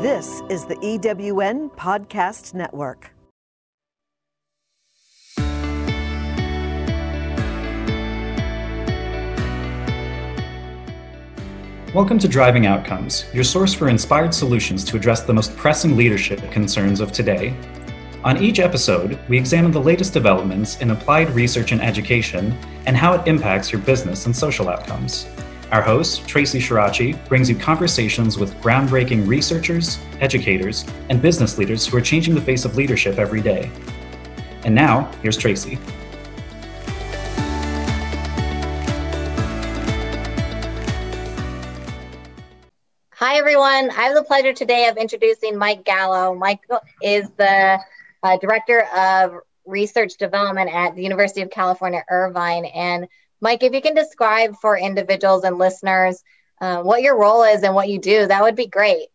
This is the EWN Podcast Network. Welcome to Driving Outcomes, your source for inspired solutions to address the most pressing leadership concerns of today. On each episode, we examine the latest developments in applied research and education and how it impacts your business and social outcomes. Our host, Traci Shirachi, brings you conversations with groundbreaking researchers, educators, and business leaders who are changing the face of leadership every day. And now, here's Traci. Hi, everyone. I have the pleasure today of introducing Mike Gallo. Mike is the uh, Director of Research Development at the University of California, Irvine. And Mike, if you can describe for individuals and listeners uh, what your role is and what you do, that would be great.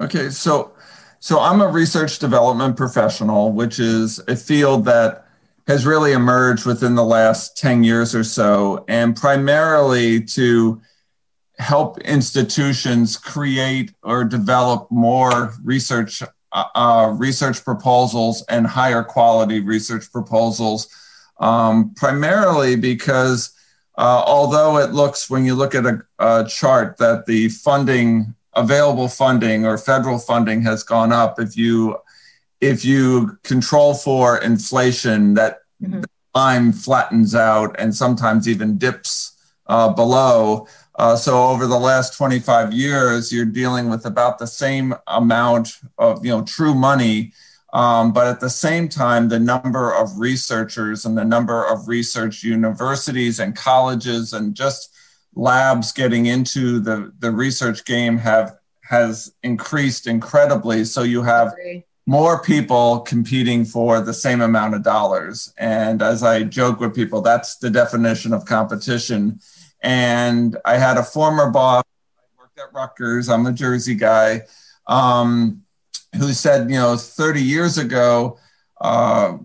Okay, so so I'm a research development professional, which is a field that has really emerged within the last 10 years or so, and primarily to help institutions create or develop more research uh, uh research proposals and higher quality research proposals um, primarily because uh, although it looks, when you look at a, a, chart, that the funding, available funding or federal funding has gone up, if you if you control for inflation, that mm-hmm. line flattens out and sometimes even dips uh, below. Uh, so over the last 25 years, you're dealing with about the same amount of you know true money um, but at the same time, the number of researchers and the number of research universities and colleges and just labs getting into the, the research game have has increased incredibly. So you have more people competing for the same amount of dollars. And as I joke with people, that's the definition of competition. And I had a former boss, I worked at Rutgers, I'm a Jersey guy. Um, who said, you know, 30 years ago, uh,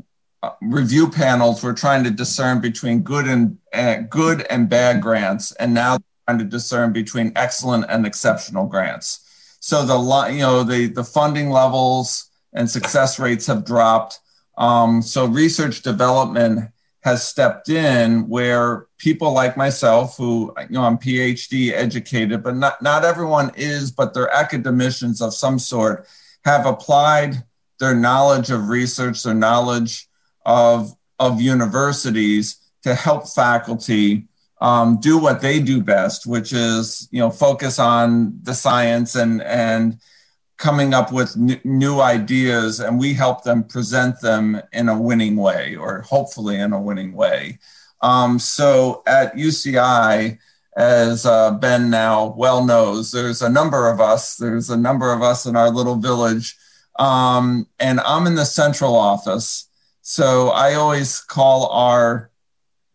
review panels were trying to discern between good and uh, good and bad grants, and now trying to discern between excellent and exceptional grants. So the you know the the funding levels and success rates have dropped. Um, so research development has stepped in where people like myself who you know i'm phd educated but not, not everyone is but they're academicians of some sort have applied their knowledge of research, their knowledge of, of universities to help faculty um, do what they do best, which is you know focus on the science and and coming up with n- new ideas, and we help them present them in a winning way, or hopefully in a winning way. Um, so at UCI, as uh, Ben now well knows, there's a number of us. There's a number of us in our little village. Um, and I'm in the central office. So I always call our,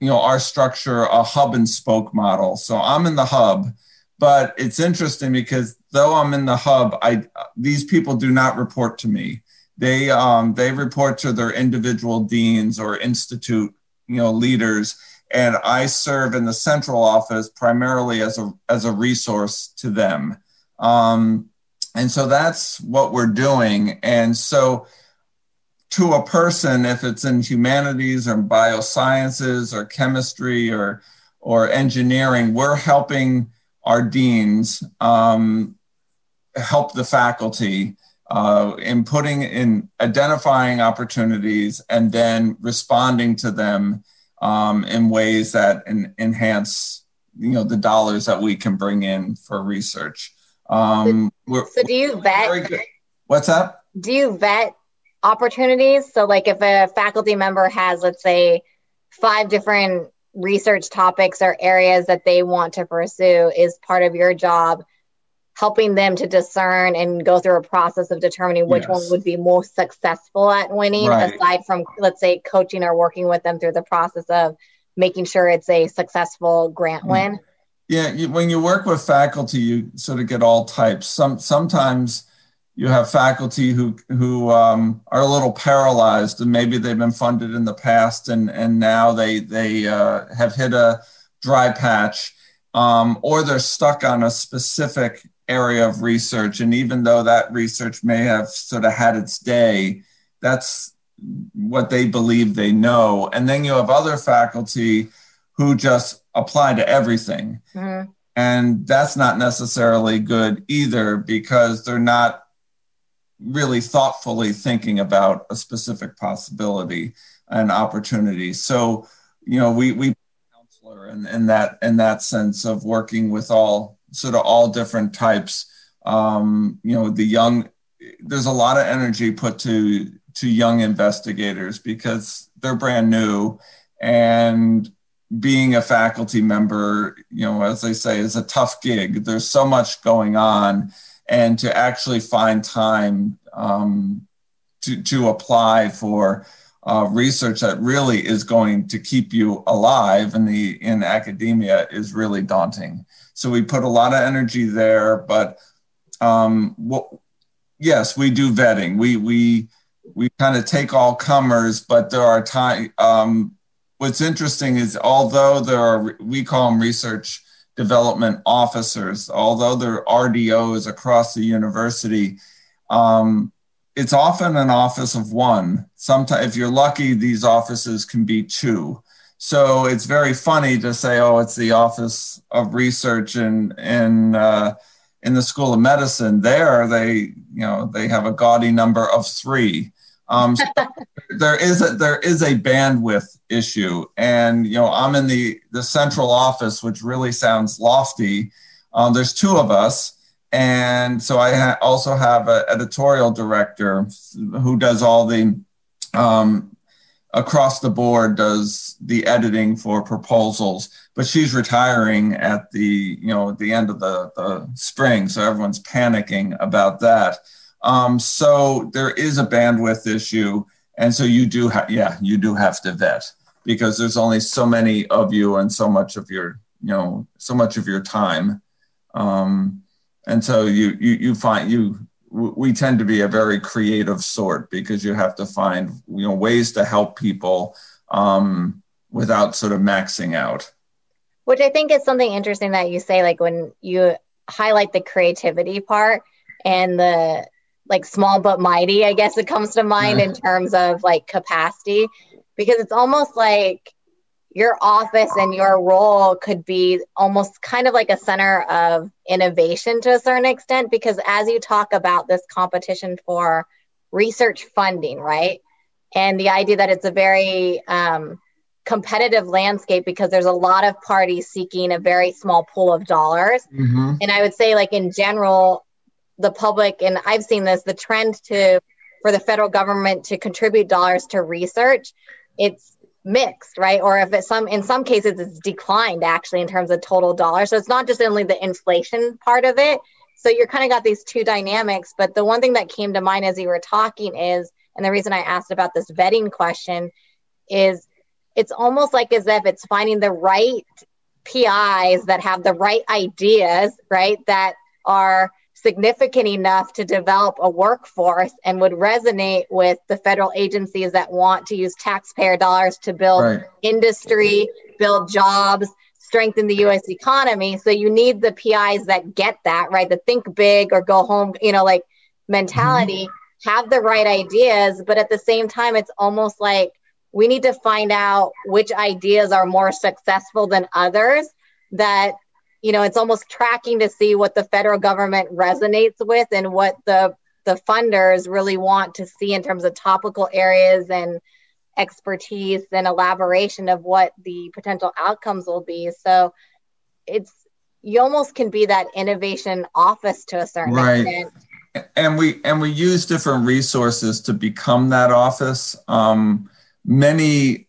you know, our structure a hub and spoke model. So I'm in the hub, but it's interesting because though I'm in the hub, I these people do not report to me. They um, they report to their individual deans or institute, you know, leaders and I serve in the central office primarily as a as a resource to them. Um, and so that's what we're doing. And so to a person, if it's in humanities or biosciences or chemistry or or engineering, we're helping our deans um, help the faculty uh, in putting in identifying opportunities and then responding to them um, in ways that en- enhance you know the dollars that we can bring in for research. Um, so, do you vet? What's up? Do you vet opportunities? So, like, if a faculty member has, let's say, five different research topics or areas that they want to pursue, is part of your job helping them to discern and go through a process of determining which yes. one would be most successful at winning right. aside from let's say coaching or working with them through the process of making sure it's a successful grant mm. win yeah you, when you work with faculty you sort of get all types some sometimes you have faculty who who um, are a little paralyzed and maybe they've been funded in the past and and now they they uh, have hit a dry patch um, or they're stuck on a specific area of research. And even though that research may have sort of had its day, that's what they believe they know. And then you have other faculty who just apply to everything. Mm-hmm. And that's not necessarily good either because they're not really thoughtfully thinking about a specific possibility and opportunity. So, you know, we, we counselor in, in that in that sense of working with all sort of all different types. Um, you know, the young there's a lot of energy put to to young investigators because they're brand new and being a faculty member, you know, as they say, is a tough gig. There's so much going on, and to actually find time um, to to apply for uh, research that really is going to keep you alive in the in academia is really daunting. So we put a lot of energy there, but um, what, yes, we do vetting. We we we kind of take all comers, but there are time. Um, what's interesting is although there are we call them research development officers, although there are RDOs across the university. Um, it's often an office of one. Sometimes, if you're lucky, these offices can be two. So it's very funny to say, "Oh, it's the Office of Research in in uh, in the School of Medicine." There, they you know they have a gaudy number of three. Um, so there is a there is a bandwidth issue, and you know I'm in the the central office, which really sounds lofty. Um, there's two of us, and so I ha- also have an editorial director who does all the um, across the board does the editing for proposals but she's retiring at the you know at the end of the, the spring so everyone's panicking about that. Um, so there is a bandwidth issue and so you do have yeah you do have to vet because there's only so many of you and so much of your you know so much of your time. Um, and so you you you find you we tend to be a very creative sort because you have to find you know ways to help people um, without sort of maxing out. Which i think is something interesting that you say like when you highlight the creativity part and the like small but mighty i guess it comes to mind in terms of like capacity. Because it's almost like your office and your role could be almost kind of like a center of innovation to a certain extent because as you talk about this competition for research funding right and the idea that it's a very um, competitive landscape because there's a lot of parties seeking a very small pool of dollars mm-hmm. and i would say like in general the public and i've seen this the trend to for the federal government to contribute dollars to research it's mixed, right? Or if it's some in some cases it's declined actually in terms of total dollars. So it's not just only the inflation part of it. So you're kind of got these two dynamics. But the one thing that came to mind as you were talking is, and the reason I asked about this vetting question is it's almost like as if it's finding the right PIs that have the right ideas, right? That are significant enough to develop a workforce and would resonate with the federal agencies that want to use taxpayer dollars to build right. industry, build jobs, strengthen the US economy. So you need the PIs that get that, right? The think big or go home, you know, like mentality, mm-hmm. have the right ideas, but at the same time it's almost like we need to find out which ideas are more successful than others that you know it's almost tracking to see what the federal government resonates with and what the the funders really want to see in terms of topical areas and expertise and elaboration of what the potential outcomes will be. So it's you almost can be that innovation office to a certain right. extent. And we and we use different resources to become that office. Um, many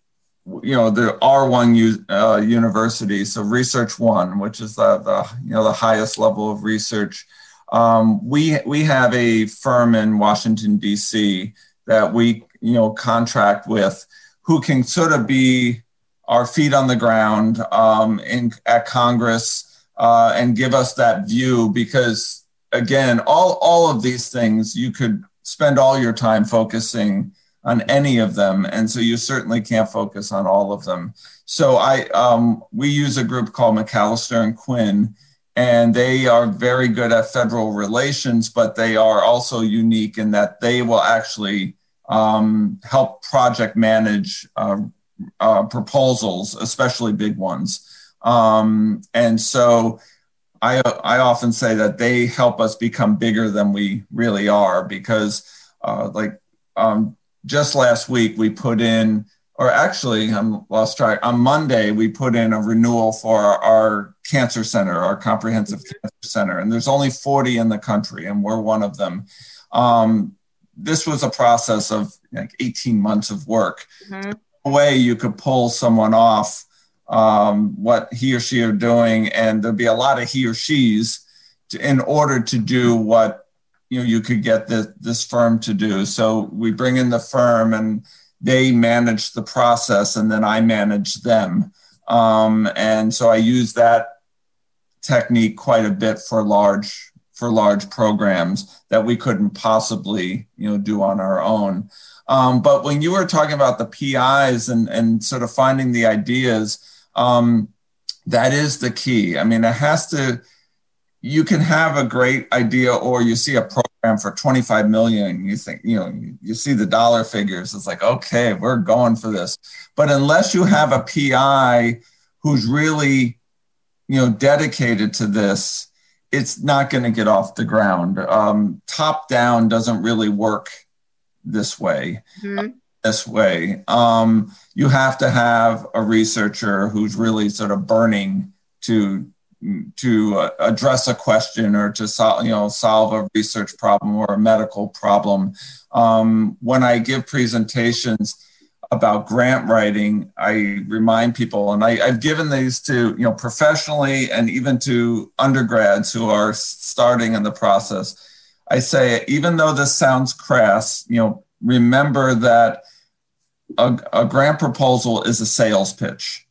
you know the R1 U, uh, university, so Research One, which is the, the you know the highest level of research. Um, we we have a firm in Washington D.C. that we you know contract with, who can sort of be our feet on the ground um, in at Congress uh, and give us that view because again, all all of these things you could spend all your time focusing on any of them, and so you certainly can't focus on all of them. So I um, we use a group called McAllister and Quinn, and they are very good at federal relations, but they are also unique in that they will actually um, help project manage uh, uh, proposals, especially big ones. Um, and so I, I often say that they help us become bigger than we really are because, uh, like, um, just last week we put in or actually I'm lost track. On Monday, we put in a renewal for our, our, cancer center, our comprehensive cancer center, and there's only 40 in the country, and we're one of them. Um, this was a process of like 18 months of work. Mm-hmm. A way you could pull someone off um, what he or she are doing, and there'd be a lot of he or she's to, in order to do what you know you could get this, this firm to do. So we bring in the firm and they manage the process and then I manage them. Um, and so I use that technique quite a bit for large for large programs that we couldn't possibly you know do on our own. Um, but when you were talking about the PIs and and sort of finding the ideas, um, that is the key. I mean, it has to. You can have a great idea, or you see a program for 25 million you think you know you, see the dollar figures it's like okay we're going for this. But unless you have a pi who's really you know dedicated to this it's not going to get off the ground. Um, top down doesn't really work this way mm-hmm. this way. Um, you have to have a researcher who's really sort of burning to to uh, address a question or to solve you know solve a research problem or a medical problem. Um, when i give presentations about grant writing i remind people and I, i've given these to you know professionally and even to undergrads who are starting in the process. I say even though this sounds crass you know remember that a, a grant proposal is a sales pitch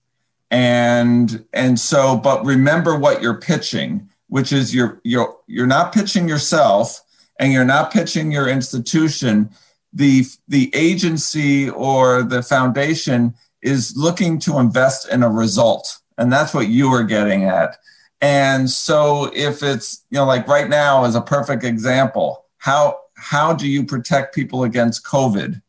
and and so but remember what you're pitching which is you're you're you're not pitching yourself and you're not pitching your institution. The the agency or the foundation is looking to invest in a result and that's what you are getting at. And so if it's you know like right now is a perfect example how how do you protect people against covid?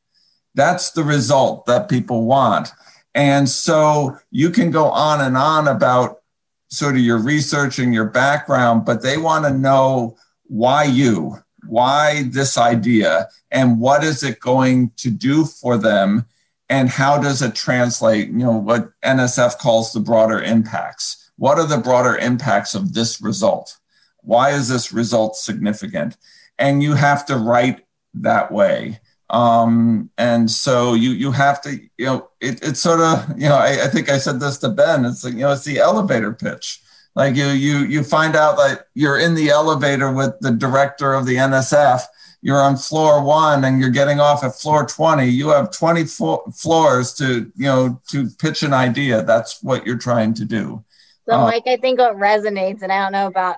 That's the result that people want and so you can go on and on about sort of your research and your background, but they want to know why you, why this idea, and what is it going to do for them, and how does it translate, you know, what NSF calls the broader impacts. What are the broader impacts of this result? Why is this result significant? And you have to write that way. Um, and so you you have to you know it, it's sort of you know I, I think I said this to Ben it's like you know it's the elevator pitch. Like you you you find out that you're in the elevator with the director of the NSF you're on floor one and you're getting off at floor 20 you have 20 fo- floors to you know to pitch an idea. That's what you're trying to do. So uh, mike i think what resonates and i don't know about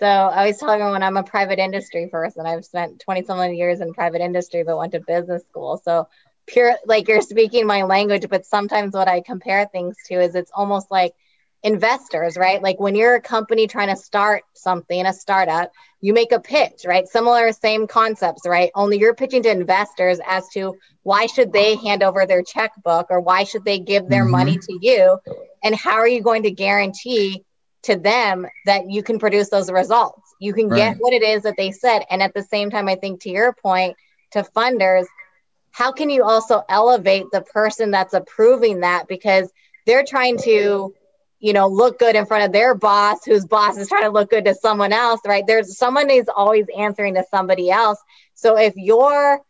so I was talking when I'm a private industry person. I've spent 20 something years in private industry, but went to business school. So pure, like you're speaking my language, but sometimes what I compare things to is it's almost like investors, right? Like when you're a company trying to start something, a startup, you make a pitch, right? Similar, same concepts, right? Only you're pitching to investors as to why should they hand over their checkbook or why should they give their mm-hmm. money to you? And how are you going to guarantee to them that you can produce those results. You can right. get what it is that they said. And at the same time, I think to your point, to funders, how can you also elevate the person that's approving that because they're trying to you know look good in front of their boss whose boss is trying to look good to someone else right there's someone is always answering to somebody else so if your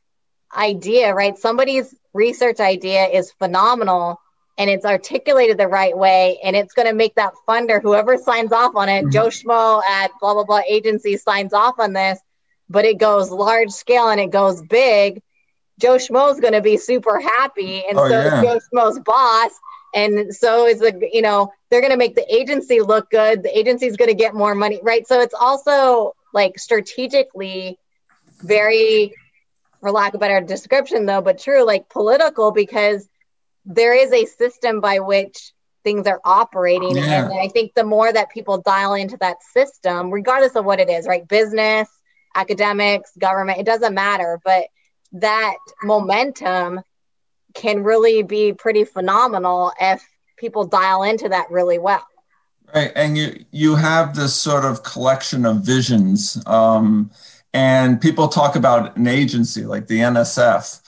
idea right somebody's research idea is phenomenal and it's articulated the right way and it's going to make that funder whoever signs off on it mm-hmm. joe schmo at blah blah blah agency signs off on this but it goes large scale and it goes big joe schmo is going to be super happy and oh, so yeah. is joe schmo's boss and so is the you know they're going to make the agency look good the agency is going to get more money right so it's also like strategically very for lack of better description though but true like political because there is a system by which things are operating. Yeah. And I think the more that people dial into that system, regardless of what it is, right? Business, academics, government, it doesn't matter. But that momentum can really be pretty phenomenal if people dial into that really well. Right, and you you have this sort of collection of visions, um, and people talk about an agency like the NSF.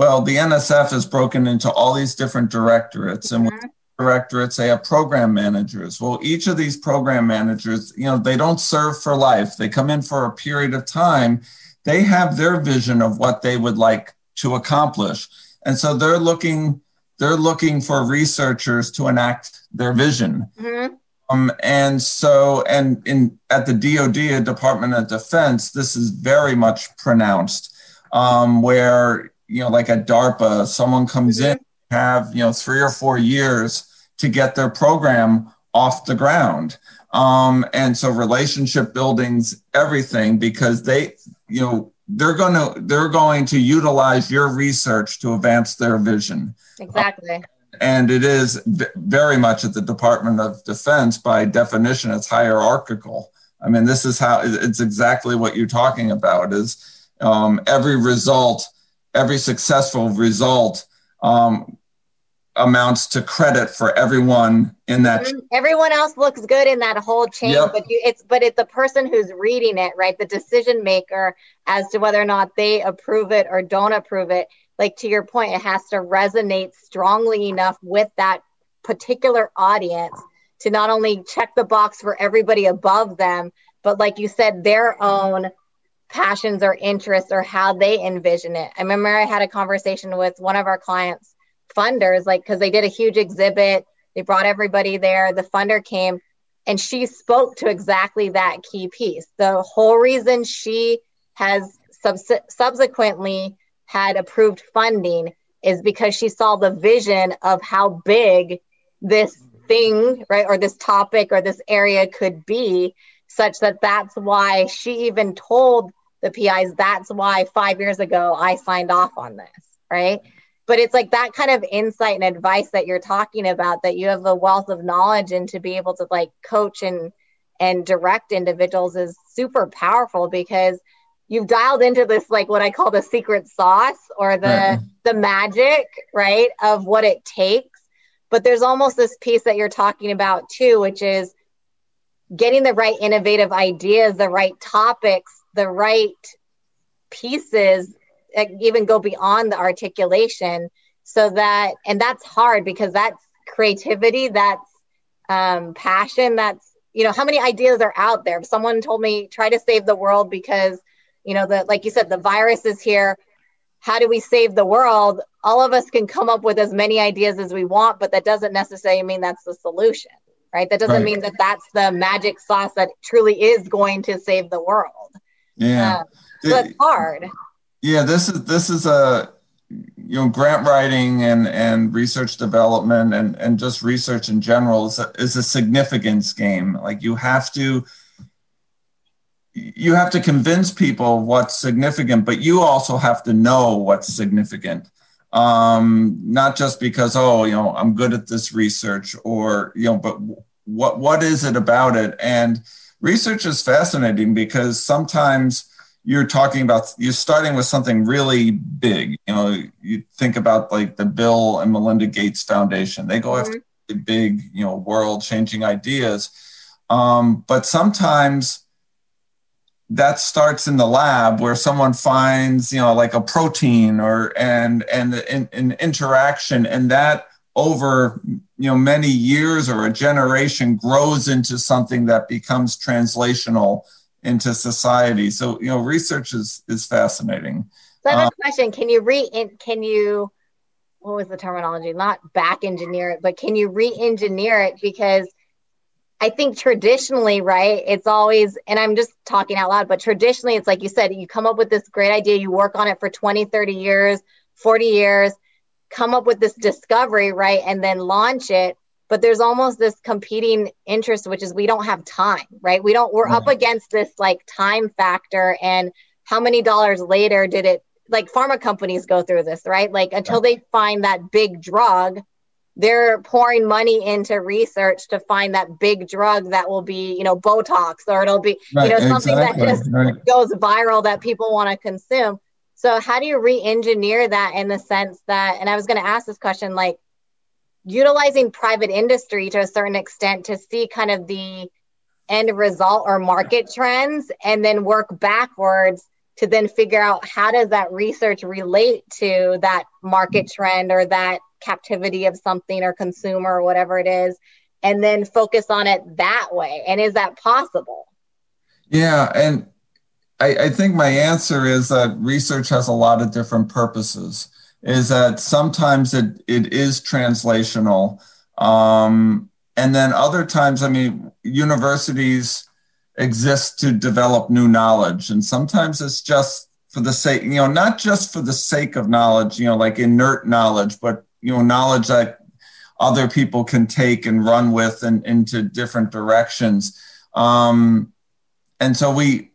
Well, the NSF is broken into all these different directorates, and mm-hmm. directorates they have program managers. Well, each of these program managers, you know, they don't serve for life. They come in for a period of time. They have their vision of what they would like to accomplish, and so they're looking they're looking for researchers to enact their vision. Mm-hmm. Um, and so, and in at the DoD, Department of Defense, this is very much pronounced, um, where you know, like at DARPA, someone comes mm-hmm. in, have you know three or four years to get their program off the ground, um, and so relationship buildings, everything, because they, you know, they're going to they're going to utilize your research to advance their vision. Exactly and it is very much at the Department of Defense by definition. It's hierarchical. I mean, this is how it's exactly what you're talking about. Is um, every result, every successful result um, amounts to credit for everyone in that. Mm-hmm. Everyone else looks good in that whole chain, yep. but you, it's but it's the person who's reading it, right? The decision maker as to whether or not they approve it or don't approve it like to your point, it has to resonate strongly enough with that particular audience to not only check the box for everybody above them, but like you said, their own passions or interests or how they envision it. I remember I had a conversation with one of our clients, funders, like because they did a huge exhibit, they brought everybody there. The funder came and she spoke to exactly that key piece. The whole reason she has subs- subsequently had approved funding is because she saw the vision of how big this thing, right, or this topic or this area could be, such that that's why she even told the PIs, that's why five years ago I signed off on this, right? But it's like that kind of insight and advice that you're talking about that you have a wealth of knowledge and to be able to like coach and and direct individuals is super powerful because you've dialed into this like what I call the secret sauce or the right. the magic, right, of what it takes. But there's almost this piece that you're talking about too, which is getting the right innovative ideas, the right topics, the right pieces that even go beyond the articulation so that and that's hard because that's creativity, that's um, passion, that's you know how many ideas are out there? If someone told me try to save the world because you know that like you said the virus is here. How do we save the world? All of us can come up with as many ideas as we want but that doesn't necessarily mean that's the solution right? That doesn't right. mean that that's the magic sauce that truly is going to save the world yeah uh, hard yeah this is this is a you know grant writing and and research development and and just research in general is a, is a significance game like you have to you have to convince people what's significant, but you also have to know what's significant. Um, not just because, oh, you know, I'm good at this research or, you know, but what what is it about it? And research is fascinating because sometimes you're talking about you're starting with something really big. You know, you think about like the Bill and Melinda Gates Foundation. They go mm-hmm. after big, you know, world changing ideas. Um, but sometimes that starts in the lab where someone finds you know like a protein or and and an interaction and that over you know many years or a generation grows into something that becomes translational into society. So you know research is is fascinating. So i have a uh, question. Can you re can you what was the terminology? Not back engineer it but can you re-engineer it? Because I think traditionally, right, it's always, and I'm just talking out loud, but traditionally, it's like you said, you come up with this great idea, you work on it for 20, 30 years, 40 years, come up with this discovery, right, and then launch it. But there's almost this competing interest, which is we don't have time, right? We don't, we're up against this like time factor and how many dollars later did it, like pharma companies go through this, right? Like until they find that big drug, they're pouring money into research to find that big drug that will be, you know, Botox or it'll be, right, you know, something exactly, that just right. goes viral that people want to consume. So how do you re-engineer that in the sense that, and I was going to ask this question, like utilizing private industry to a certain extent to see kind of the end result or market trends and then work backwards to then figure out how does that research relate to that market trend or that captivity of something or consumer or whatever it is and then focus on it that way? And is that possible? Yeah and I, I think my answer is that research has a lot of different purposes is that sometimes it, it is translational um, and then other times i mean universities exist to develop new knowledge and sometimes it's just for the sake you know not just for the sake of knowledge you know like inert knowledge but you know knowledge that other people can take and run with and into different directions. Um, and so we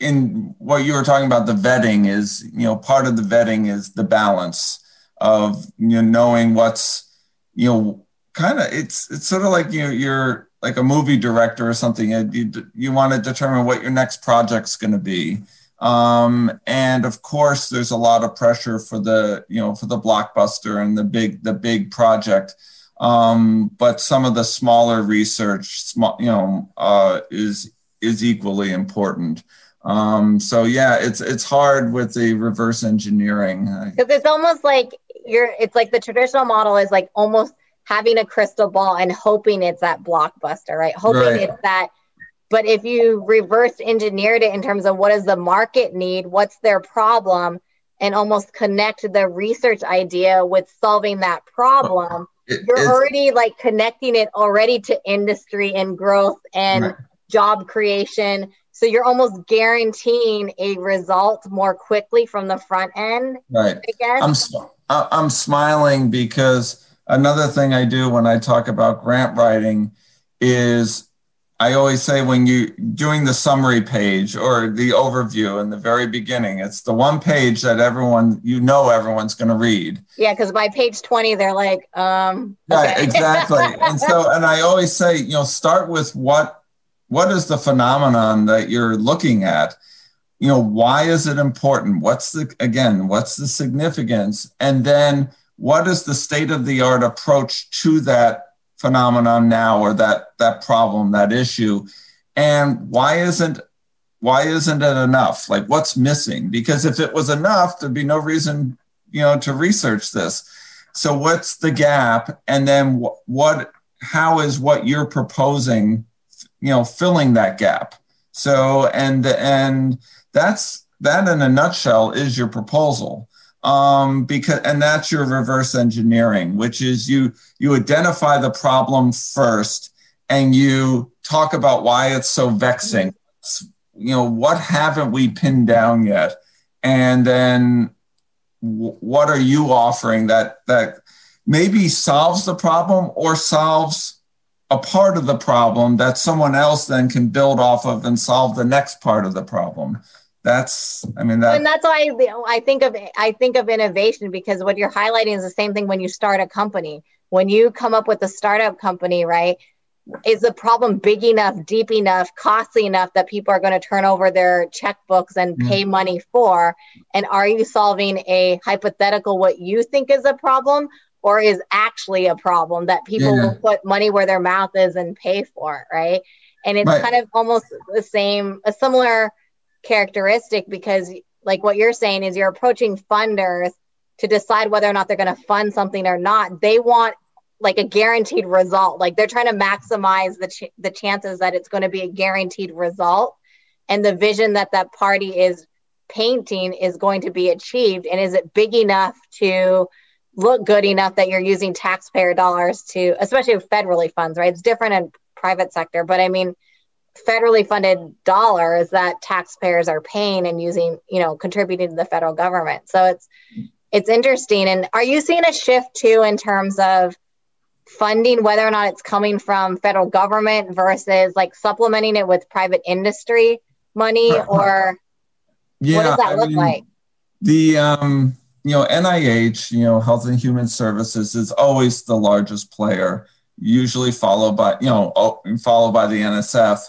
in what you were talking about the vetting is you know part of the vetting is the balance of you know knowing what's you know kind of it's it's sort of like you you're like a movie director or something you you want to determine what your next project's going to be um, and of course, there's a lot of pressure for the you know for the blockbuster and the big the big project. Um, but some of the smaller research, small, you know, uh, is is equally important. Um, so yeah, it's it's hard with the reverse engineering because it's almost like you're. It's like the traditional model is like almost having a crystal ball and hoping it's that blockbuster, right? Hoping right. it's that but if you reverse engineered it in terms of what does the market need, what's their problem, and almost connect the research idea with solving that problem, it, you're already like connecting it already to industry and growth and right. job creation. So you're almost guaranteeing a result more quickly from the front end. Right. I guess. I'm, I'm smiling because another thing I do when I talk about grant writing is I always say when you're doing the summary page or the overview in the very beginning, it's the one page that everyone you know everyone's going to read. Yeah, because by page twenty, they're like, um, okay. right, exactly. and so, and I always say, you know, start with what what is the phenomenon that you're looking at. You know, why is it important? What's the again? What's the significance? And then, what is the state of the art approach to that phenomenon now or that that problem that issue and why isn't why isn't it enough like what's missing because if it was enough there'd be no reason you know to research this so what's the gap and then what how is what you're proposing you know filling that gap. So and and that's that in a nutshell is your proposal. Um, because and that's your reverse engineering, which is you you identify the problem first and you talk about why it's so vexing. You know what haven't we pinned down yet, and then what are you offering that that maybe solves the problem or solves a part of the problem that someone else then can build off of and solve the next part of the problem. That's i mean that and that's why i think of i think of innovation because what you're highlighting is the same thing when you start a company. When you come up with a startup company right is the problem big enough deep enough costly enough that people are going to turn over their checkbooks and mm. pay money for? And are you solving a hypothetical what you think is a problem or is actually a problem that people yeah. will put money where their mouth is and pay for it, right? And it's right. kind of almost the same a similar characteristic because like what you're saying is you're approaching funders to decide whether or not they're going to fund something or not. They want like a guaranteed result. Like they're trying to maximize the ch- the chances that it's going to be a guaranteed result. And the vision that that party is painting is going to be achieved. And is it big enough to look good enough that you're using taxpayer dollars to especially federally funds right it's different in private sector but i mean federally funded dollars that taxpayers are paying and using, you know, contributing to the federal government. So it's it's interesting. And are you seeing a shift too in terms of funding, whether or not it's coming from federal government versus like supplementing it with private industry money or yeah, what does that I look mean, like? The um you know, NIH, you know, Health and Human Services is always the largest player, usually followed by, you know, followed by the NSF.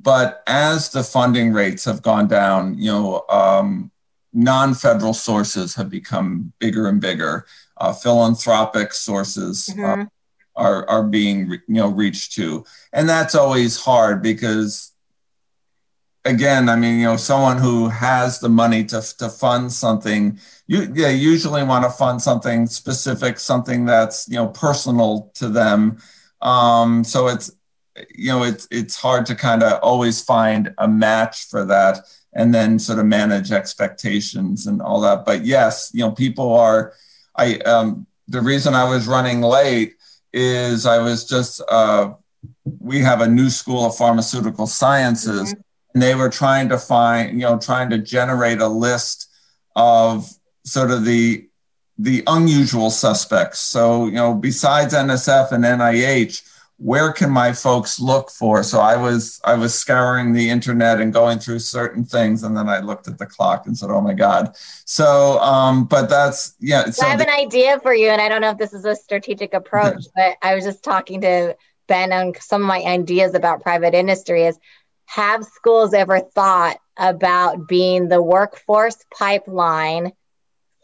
But as the funding rates have gone down, you know, um, non-federal sources have become bigger and bigger. Uh, philanthropic sources mm-hmm. uh, are are being you know reached to, and that's always hard because again, I mean, you know, someone who has the money to to fund something, you yeah, usually want to fund something specific, something that's you know personal to them. Um, so it's you know it's it's hard to kind of always find a match for that and then sort of manage expectations and all that but yes you know people are i um, the reason i was running late is i was just uh, we have a new school of pharmaceutical sciences mm-hmm and they were trying to find, you know, trying to generate a list of sort of the the unusual suspects. So, you know, besides NSF and NIH, where can my folks look for? So I was I was scouring the internet and going through certain things, and then I looked at the clock and said, "Oh my God!" So, um, but that's yeah. So I have the, an idea for you, and I don't know if this is a strategic approach, but I was just talking to Ben on some of my ideas about private industry. Is have schools ever thought about being the workforce pipeline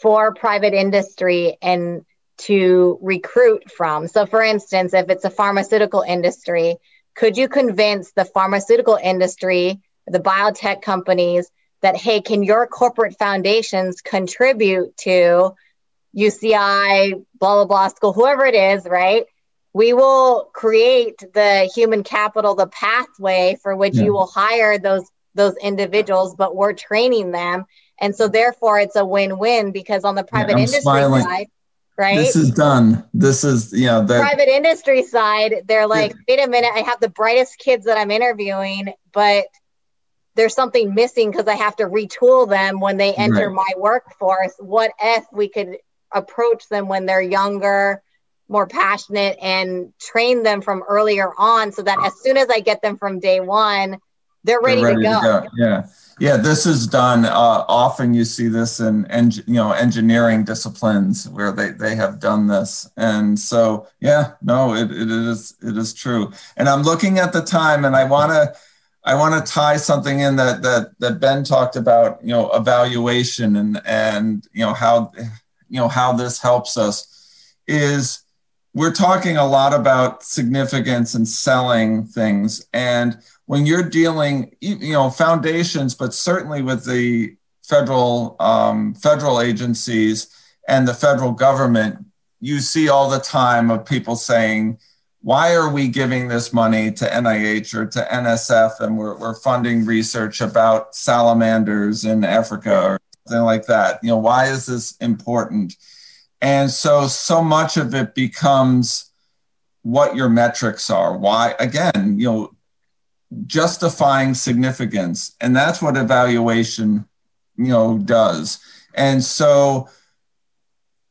for private industry and to recruit from? So, for instance, if it's a pharmaceutical industry, could you convince the pharmaceutical industry, the biotech companies, that, hey, can your corporate foundations contribute to UCI, blah, blah, blah school, whoever it is, right? We will create the human capital the pathway for which yeah. you will hire those those individuals but we're training them and so therefore it's a win-win because on the private yeah, industry smiling. side right this is done this is yeah the private industry side they're like yeah. wait a minute i have the brightest kids that i'm interviewing but there's something missing because i have to retool them when they enter right. my workforce what if we could approach them when they're younger more passionate and train them from earlier on so that as soon as I get them from day one, they're ready, they're ready to, go. to, go. Yeah. Yeah, this is done. Uh, often you see this in, en- you know, engineering disciplines where they, they have done this. And so, yeah, no, it, it is it is true. And I'm looking at the time, and I want to I want to tie something in that that that Ben talked about, you know, evaluation and and you know how you know how this helps us is we're talking a lot about significance and selling things. And when you're dealing, you know, foundations, but certainly with the federal um, federal agencies and the federal government, you see all the time of people saying, why are we giving this money to NIH or to NSF and we're, we're funding research about salamanders in Africa or something like that? You know, why is this important? And so, so much of it becomes what your metrics are. Why, again, you know, justifying significance. And that's what evaluation, you know, does. And so,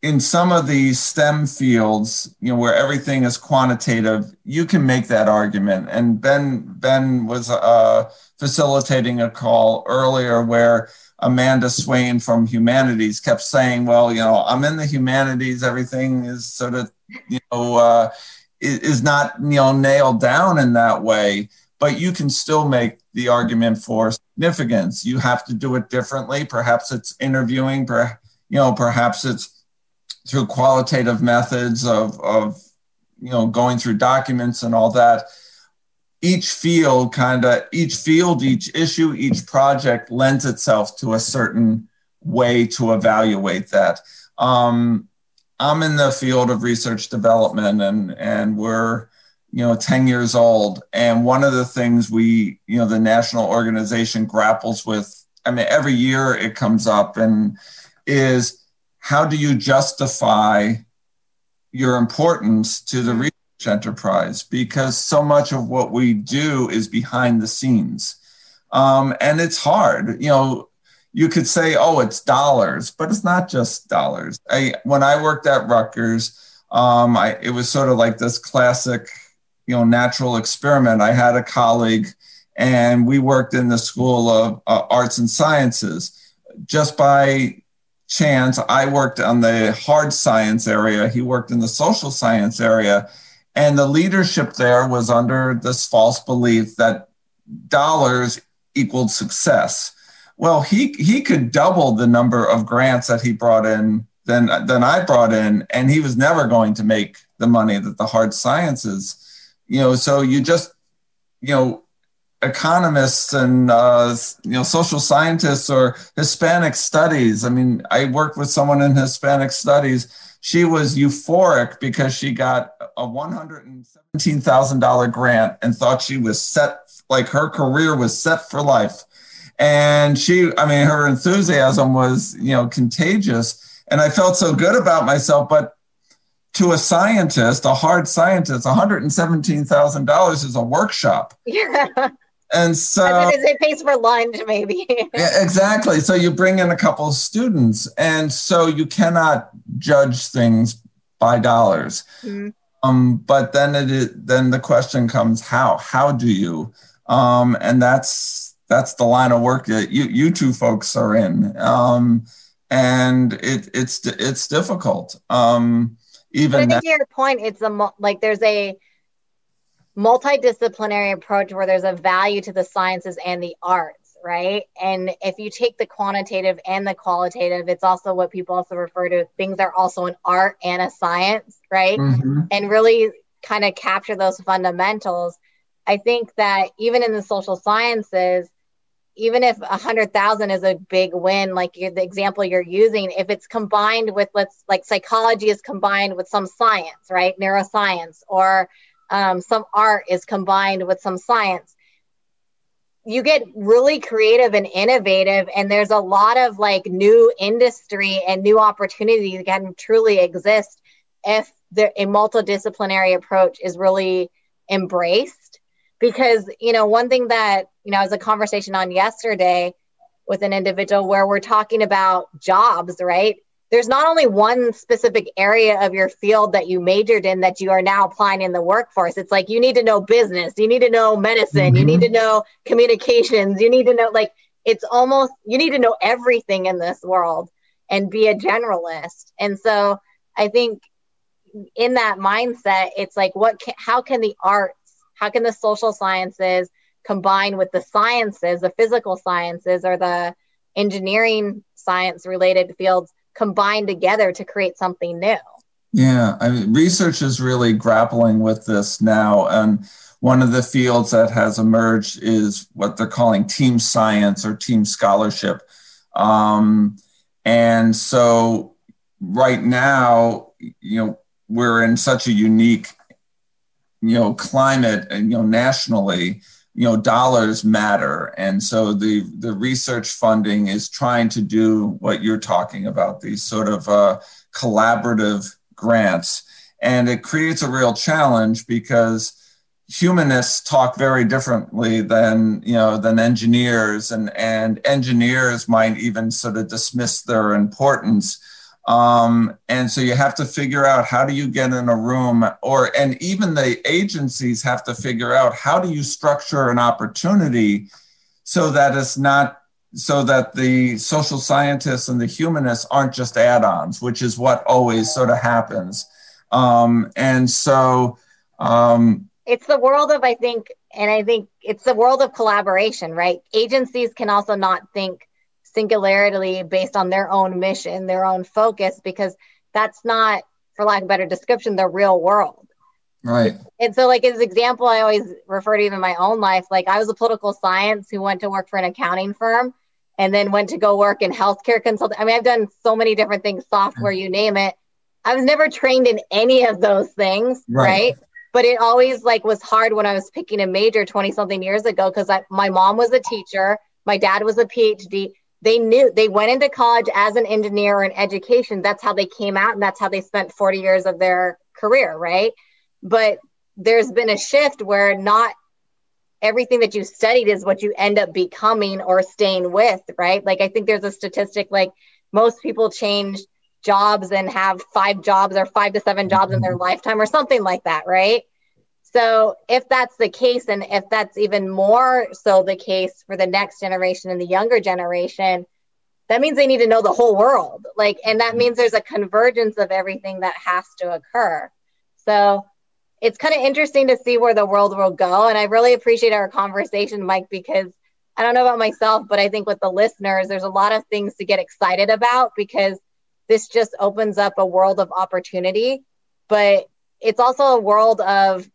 in some of these STEM fields, you know, where everything is quantitative, you can make that argument. And Ben Ben was uh, facilitating a call earlier where Amanda Swain from Humanities kept saying, "Well, you know, I'm in the humanities. Everything is sort of, you know, uh, is not you know nailed down in that way." But you can still make the argument for significance. You have to do it differently. Perhaps it's interviewing. Per, you know, perhaps it's through qualitative methods of of you know going through documents and all that each field kind of each field each issue each project lends itself to a certain way to evaluate that. Um, i'm in the field of research development and and we're you know 10 years old. And one of the things we you know the national organization grapples with i mean every year it comes up and is how do you justify your importance to the enterprise because so much of what we do is behind the scenes. Um, and it's hard. You know, you could say, oh, it's dollars, but it's not just dollars. I, when I worked at Rutgers, um, I, it was sort of like this classic, you know, natural experiment. I had a colleague and we worked in the School of uh, Arts and Sciences. Just by chance. I worked on the hard science area, he worked in the social science area. And the leadership there was under this false belief that dollars equaled success. Well, he, he could double the number of grants that he brought in than, than I brought in, and he was never going to make the money that the hard sciences, you know, so you just, you know, economists and uh, you know social scientists or Hispanic studies. I mean, I worked with someone in Hispanic studies. She was euphoric because she got a one hundred and seventeen thousand dollar grant and thought she was set, like her career was set for life. And she, I mean, her enthusiasm was you know contagious, and I felt so good about myself. But to a scientist, a hard scientist, $117,000 is a workshop. Yeah. And so it pays for lunch, maybe. yeah, exactly. So you bring in a couple of students, and so you cannot judge things by dollars. Mm-hmm. Um, but then it is, then the question comes, how? How do you? Um, and that's that's the line of work that you you two folks are in. Um, and it it's it's difficult. Um, even I think that- to your point, it's a like there's a multidisciplinary approach where there's a value to the sciences and the arts, right? And if you take the quantitative and the qualitative, it's also what people also refer to things are also an art and a science, right? Mm-hmm. And really kind of capture those fundamentals. I think that even in the social sciences, even if a hundred thousand is a big win, like the example you're using, if it's combined with let's like psychology is combined with some science, right? Neuroscience or um, some art is combined with some science you get really creative and innovative and there's a lot of like new industry and new opportunities that can truly exist if the, a multidisciplinary approach is really embraced. Because you know one thing that you know was a conversation on yesterday with an individual where we're talking about jobs right there's not only one specific area of your field that you majored in that you are now applying in the workforce. It's like you need to know business, you need to know medicine, mm-hmm. you need to know communications, you need to know like it's almost you need to know everything in this world and be a generalist. And so I think in that mindset, it's like what can, how can the arts, how can the social sciences combine with the sciences, the physical sciences or the engineering science related fields combine together to create something new. Yeah, I mean, research is really grappling with this now. And one of the fields that has emerged is what they're calling team science or team scholarship. Um, and so, right now, you know, we're in such a unique, you know, climate, you know, nationally you know dollars matter. And so the the research funding is trying to do what you're talking about these sort of uh, collaborative grants. And it creates a real challenge because humanists talk very differently than you know than engineers. And and engineers might even sort of dismiss their importance um, and so you have to figure out how do you get in a room or and even the agencies have to figure out how do you structure an opportunity so that it's not so that the social scientists and the humanists aren't just add-ons which is what always sort of happens. Um, and so um, it's the world of i think and i think it's the world of collaboration right? Agencies can also not think singularity based on their own mission, their own focus, because that's not, for lack of better description, the real world. Right. And so, like, as example, I always refer to even my own life. Like, I was a political science who went to work for an accounting firm and then went to go work in healthcare consulting. I mean, I've done so many different things, software, mm. you name it. I was never trained in any of those things, right? right? But it always like was hard when I was picking a major 20 something years ago because my mom was a teacher, my dad was a PhD they knew they went into college as an engineer or an education. That's how they came out and that's how they spent 40 years of their career right? But there's been a shift where not everything that you studied is what you end up becoming or staying with right? Like i think there's a statistic like most people change jobs and have five jobs or five to seven jobs in their mm-hmm. lifetime or something like that right so, if that's the case, and if that's even more so the case for the next generation and the younger generation, that means they need to know the whole world. Like, and that means there's a convergence of everything that has to occur. So it's kind of interesting to see where the world will go. And I really appreciate our conversation, Mike, because I don't know about myself, but I think with the listeners, there's a lot of things to get excited about because this just opens up a world of opportunity. But it's also a world of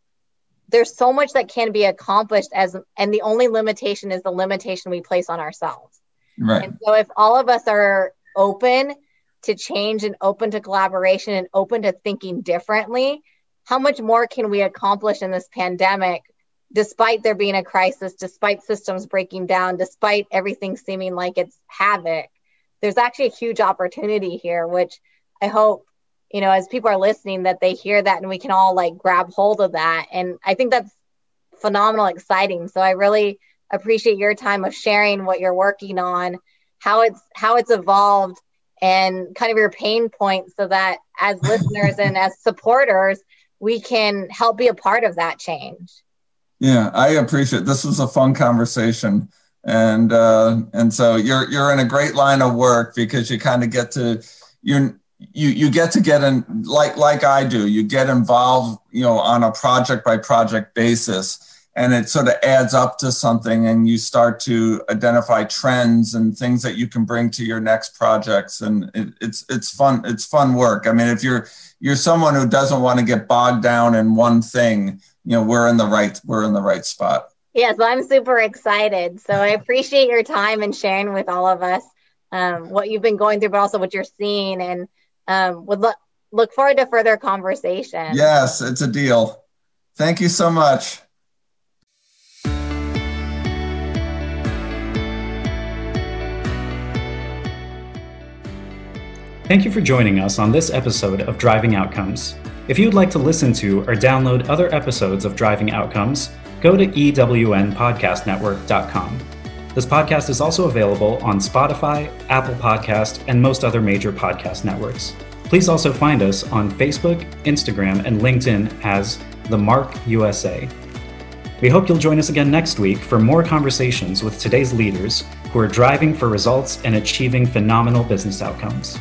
there's so much that can be accomplished as and the only limitation is the limitation we place on ourselves. Right. And so if all of us are open to change and open to collaboration and open to thinking differently, how much more can we accomplish in this pandemic despite there being a crisis, despite systems breaking down, despite everything seeming like it's havoc? There's actually a huge opportunity here, which I hope, you know, as people are listening, that they hear that and we can all like grab hold of that. And I think that's phenomenal, exciting. So I really appreciate your time of sharing what you're working on, how it's how it's evolved and kind of your pain points so that as listeners and as supporters, we can help be a part of that change. Yeah, I appreciate this was a fun conversation. And uh, and so you're you're in a great line of work because you kind of get to you you you get to get in like like I do. You get involved, you know, on a project by project basis and it sort of adds up to something and you start to identify trends and things that you can bring to your next projects and it, it's it's fun it's fun work i mean if you're you're someone who doesn't want to get bogged down in one thing you know we're in the right we're in the right spot yes yeah, so i'm super excited so i appreciate your time and sharing with all of us um, what you've been going through but also what you're seeing and um, would look look forward to further conversation yes it's a deal thank you so much Thank you for joining us on this episode of Driving Outcomes. If you'd like to listen to or download other episodes of Driving Outcomes, go to ewnpodcastnetwork.com. This podcast is also available on Spotify, Apple Podcast, and most other major podcast networks. Please also find us on Facebook, Instagram, and LinkedIn as The Mark USA. We hope you'll join us again next week for more conversations with today's leaders who are driving for results and achieving phenomenal business outcomes.